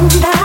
온다.